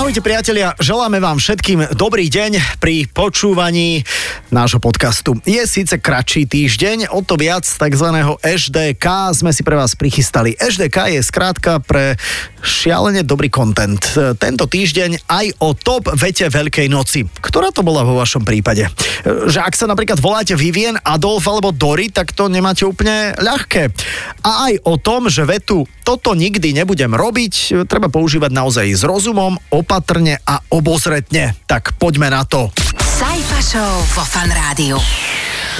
Ahojte priatelia, želáme vám všetkým dobrý deň pri počúvaní nášho podcastu. Je síce kratší týždeň, o to viac tzv. HDK sme si pre vás prichystali. HDK je skrátka pre šialene dobrý content. Tento týždeň aj o top vete Veľkej noci. Ktorá to bola vo vašom prípade? Že ak sa napríklad voláte Vivien, Adolf alebo Dory, tak to nemáte úplne ľahké. A aj o tom, že vetu toto nikdy nebudem robiť, treba používať naozaj s rozumom, opatrne a obozretne. Tak poďme na to. Sajfa Show vo Fan Rádiu.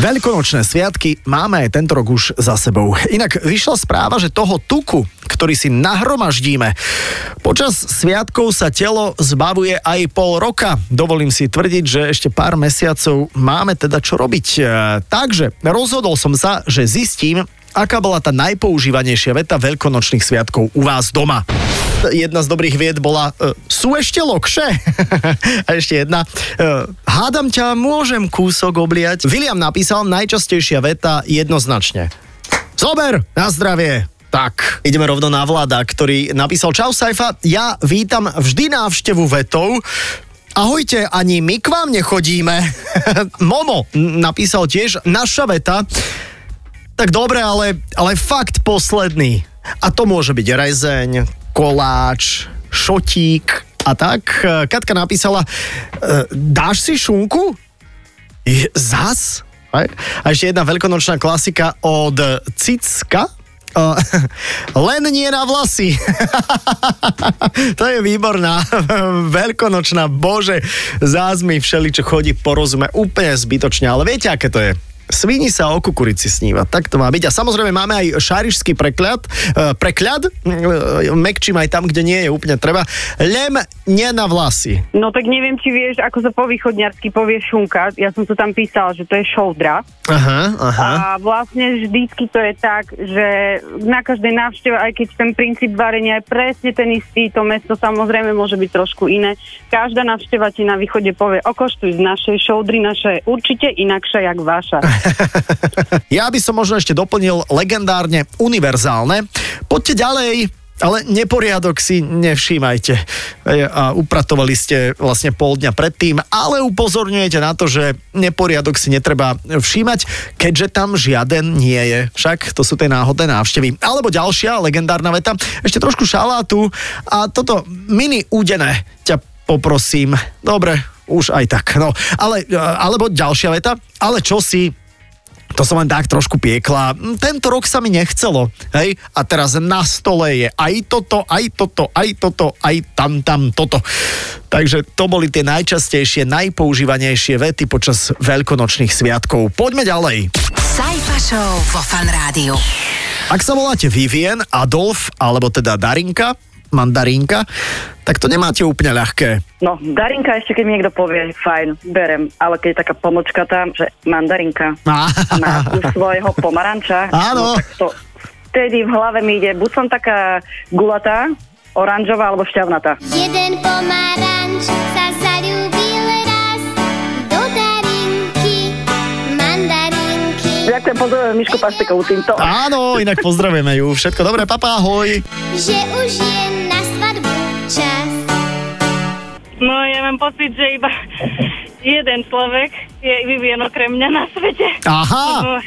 Veľkonočné sviatky máme aj tento rok už za sebou. Inak vyšla správa, že toho tuku, ktorý si nahromaždíme, počas sviatkov sa telo zbavuje aj pol roka. Dovolím si tvrdiť, že ešte pár mesiacov máme teda čo robiť. E, Takže rozhodol som sa, že zistím, aká bola tá najpoužívanejšia veta veľkonočných sviatkov u vás doma. Jedna z dobrých vied bola e, sú ešte lokše? A ešte jedna. E, hádam ťa, môžem kúsok obliať? William napísal najčastejšia veta jednoznačne. Zober, na zdravie. Tak, ideme rovno na vláda, ktorý napísal Čau Saifa, ja vítam vždy návštevu vetou, Ahojte, ani my k vám nechodíme. Momo napísal tiež naša veta. Tak dobre, ale, ale fakt posledný. A to môže byť rezeň, koláč, šotík a tak. E, Katka napísala, e, dáš si šunku? Zas? A ešte jedna veľkonočná klasika od Cicka. Uh, len nie na vlasy. to je výborná veľkonočná, bože, zás mi všeli, čo chodí po rozume úplne zbytočne, ale viete, aké to je? Svíni sa o kukurici sníva, tak to má byť. A samozrejme máme aj šarišský prekľad, e, prekľad, e, mekčím aj tam, kde nie je úplne treba. Lem nie na vlasy. No tak neviem, či vieš, ako sa po východňarsky povie šunka. Ja som to tam písala, že to je šoudra. Aha, aha. A vlastne vždycky to je tak, že na každej návšteve, aj keď ten princíp varenia je presne ten istý, to mesto samozrejme môže byť trošku iné. Každá návšteva ti na východe povie, okoštuj z našej šoudry, naša je určite inakšia, jak vaša. Ja by som možno ešte doplnil legendárne univerzálne. Poďte ďalej, ale neporiadok si nevšímajte. E, A upratovali ste vlastne pol dňa predtým, ale upozorňujete na to, že neporiadok si netreba všímať, keďže tam žiaden nie je. Však to sú tie náhodné návštevy. Alebo ďalšia legendárna veta, ešte trošku šalátu a toto mini údené ťa poprosím. Dobre, už aj tak. No, ale, e, alebo ďalšia veta, ale čo si to som len tak trošku piekla. Mm, Tento rok sa mi nechcelo, hej? A teraz na stole je aj toto, aj toto, aj toto, aj tam, tam, toto. Takže to boli tie najčastejšie, najpoužívanejšie vety počas veľkonočných sviatkov. Poďme ďalej. Sajfa Show vo Fan Rádiu. Ak sa voláte Vivien, Adolf, alebo teda Darinka, mandarínka, tak to nemáte úplne ľahké. No, Darinka ešte, keď mi niekto povie, fajn, berem, ale keď je taká pomočka tam, že mandarinka má u svojho pomaranča, Áno. no, tak to vtedy v hlave mi ide, buď som taká gulatá, oranžová alebo šťavnatá. Jeden pomaranč sa zalúbil raz do darinky, mandarinky. Ďakujem, pozdravujem Mišku Paštekovú týmto. Áno, inak pozdravujeme ju. Všetko dobré, papa, ahoj. Že už je mám pocit, že iba jeden človek je Vivien okrem mňa na svete. Aha.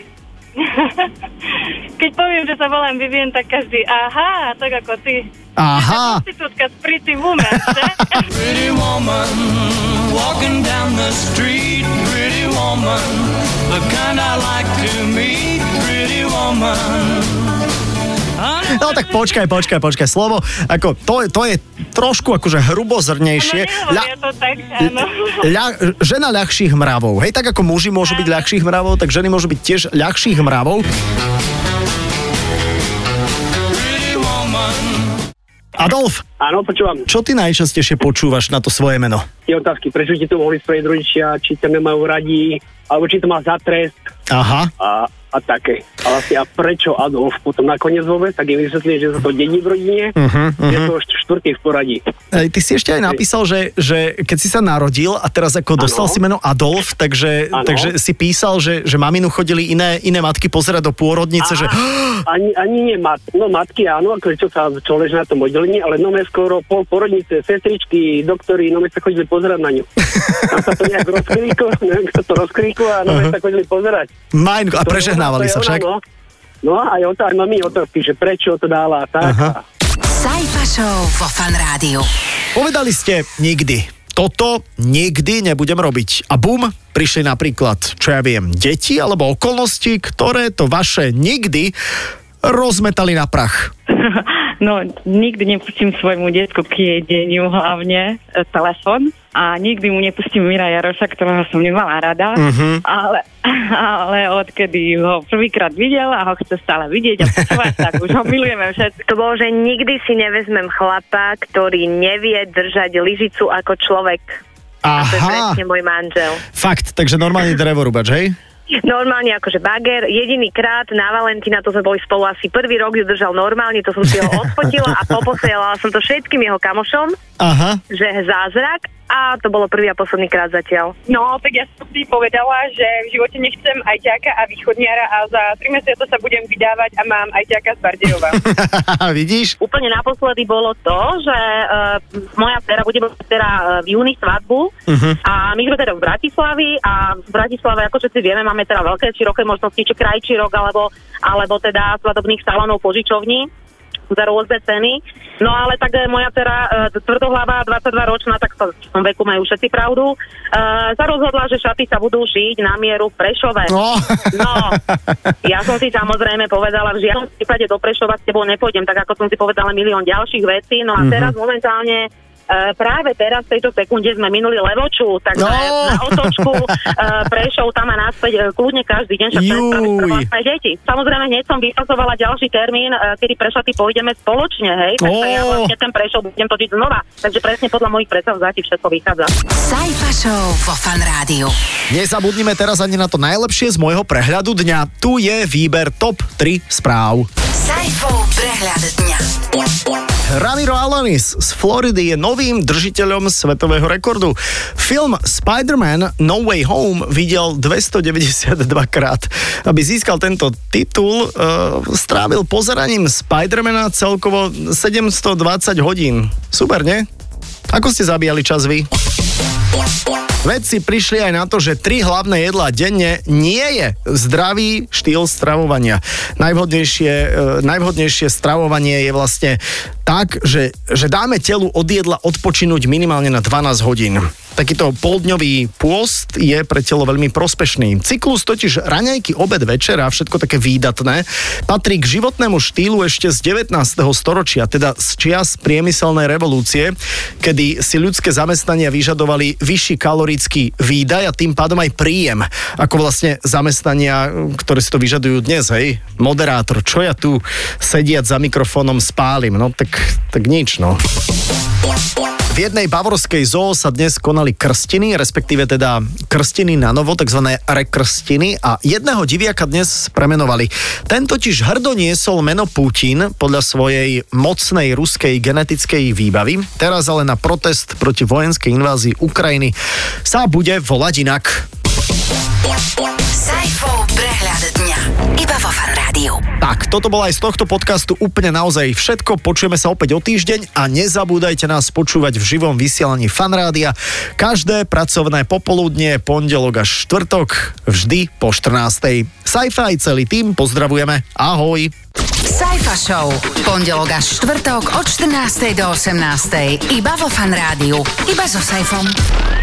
Keď poviem, že sa volám Vivien, tak každý, aha, tak ako ty. aha. Prostitútka s Pretty Woman, že? Pretty woman, walking down the street. Pretty woman, the kind I like to meet. Pretty woman. No tak počkaj, počkaj, počkaj. Slovo, ako to, je- to je trošku akože No hrubozrnejšie. nehovoria to tak, áno. ľa, žena ľahších mravov. Hej, tak ako muži môžu byť ľahších mravov, tak ženy môžu byť tiež ľahších mravov. Adolf, Áno, počúvam. čo ty najčastejšie počúvaš na to svoje meno? Tie otázky, prečo ti to mohli spraviť rodičia, či ťa nemajú radi, alebo či to má za trest. Aha, A a také. A vlastne a prečo Adolf potom nakoniec vôbec, tak je vysvetlili, že sa to dedí v rodine, uh-huh, uh-huh. je to štvrtý v poradí. Ej, ty si ešte aj napísal, že, že keď si sa narodil a teraz ako dostal Áno. si meno Adolf, takže, takže si písal, že, že maminu chodili iné, iné matky pozerať do pôrodnice, že Ani, ani nie mat, no matky áno, ako čo sa čo leží na tom oddelení, ale no skoro pol porodnice, sestričky, doktori, no sa chodili pozerať na ňu. Tam sa to nejak rozkríklo, neviem, kto to rozkríklo a no sa chodili pozerať. Majn, a To to sa však. Ona, no. no a aj o to, aj mami otázky, že prečo to dala a tak. Aha. Show vo Fan Rádiu. Povedali ste nikdy. Toto nikdy nebudem robiť. A bum, prišli napríklad, čo ja viem, deti alebo okolnosti, ktoré to vaše nikdy rozmetali na prach. No, nikdy nepustím svojmu detku k jedeniu hlavne e, telefon a nikdy mu nepustím Mira Jaroša, ktorého som nemala rada, Mhm. ale, ale odkedy ho prvýkrát videl a ho chce stále vidieť a počúvať, tak už ho milujeme všetci. To bolo, že nikdy si nevezmem chlapa, ktorý nevie držať lyžicu ako človek. A to je Aha, presne môj manžel. fakt, takže normálny drevorubač, hej? Normálne akože bager, jediný krát na Valentína, to sme boli spolu asi prvý rok, ju držal normálne, to som si ho odfotila a poposielala som to všetkým jeho kamošom, Aha. že zázrak a to bolo prvý a posledný krát zatiaľ. No, tak ja som si povedala, že v živote nechcem ajťáka a východniara a za 3 mesiace sa budem vydávať a mám ajťáka z Bardejova. Vidíš? Úplne naposledy bolo to, že uh, moja dcera bude mať teda uh, v júni svadbu Mhm. a my sme teda v Bratislavi a v Bratislave, ako všetci vieme, máme teda veľké, široké možnosti, či krajčírok, alebo, alebo teda svadobných salónov požičovní rôzne ceny. No ale tak eh, moja dcera, e, tvrdohlava, 22 ročná, tak to v tom veku majú všetci pravdu, e, sa rozhodla, že šaty sa budú šiť na mieru v Prešove. No. No, ja som si samozrejme povedala, v žiadnom prípade do Prešova s tebou nepôjdem, tak ako som si povedala milión ďalších vecí. No a Mhm. teraz momentálne e, práve teraz v tejto sekunde sme minuli Levoču, takže No. na otočku e, Prešov tam a naspäť e, kľudne každý deň, však pre vlastné deti. Samozrejme hneď som vypasovala ďalší termín, e, kedy Prešaty pôjdeme spoločne, hej, takže ja vlastne ten Prešov budem točiť znova. Takže presne podľa mojich predstavzatí všetko vychádza. Sajfa Show vo Fan Rádiu. Nezabudnime teraz ani na to najlepšie z môjho prehľadu dňa. Tu je výber top 3 správ. Sajfov prehľad dňa. Ramiro Alanis z Floridy je novým držiteľom svetového rekordu. Film Spider-Man No Way Home videl 292 krát. Aby získal tento titul, uh, strávil pozeraním Spider-Mana celkovo 720 hodín. Super, nie? Ako ste zabíjali čas vy? Vedci prišli aj na to, že tri hlavné jedlá denne nie je zdravý štýl stravovania. Najvhodnejšie, e, najvhodnejšie stravovanie je vlastne tak, že, že dáme telu od jedla odpočinúť minimálne na 12 hodín. Takýto poldňový pôst je pre telo veľmi prospešný. Cyklus totiž raňajky, obed, večera, všetko také výdatné, patrí k životnému štýlu ešte z 19. storočia, teda z čias priemyselnej revolúcie, kedy si ľudské zamestnania vyžadovali vyšší kalorický výdaj a tým pádom aj príjem, ako vlastne zamestnania, ktoré si to vyžadujú dnes, hej. Moderátor, čo ja tu sediať za mikrofónom spálim, no tak, tak nič, no. V jednej bavorskej zoo sa dnes konali krstiny, respektíve teda krstiny na novo, tzv. rekrstiny a jedného diviaka dnes premenovali. Ten totiž hrdo niesol meno Putin podľa svojej mocnej ruskej genetickej výbavy. Teraz ale na protest proti vojenskej invázii Ukrajiny sa bude volať inak. Rádiu. Tak, toto bolo aj z tohto podcastu úplne naozaj všetko. Počujeme sa opäť o týždeň a nezabúdajte nás počúvať v živom vysielaní Fanrádia. Každé pracovné popoludnie, pondelok až štvrtok, vždy po 14. Sci-Fi celý tým pozdravujeme. Ahoj. Sajfa Show. Pondelok až štvrtok od 14. do 18. Iba vo Fan Rádiu. Iba so Sajfom.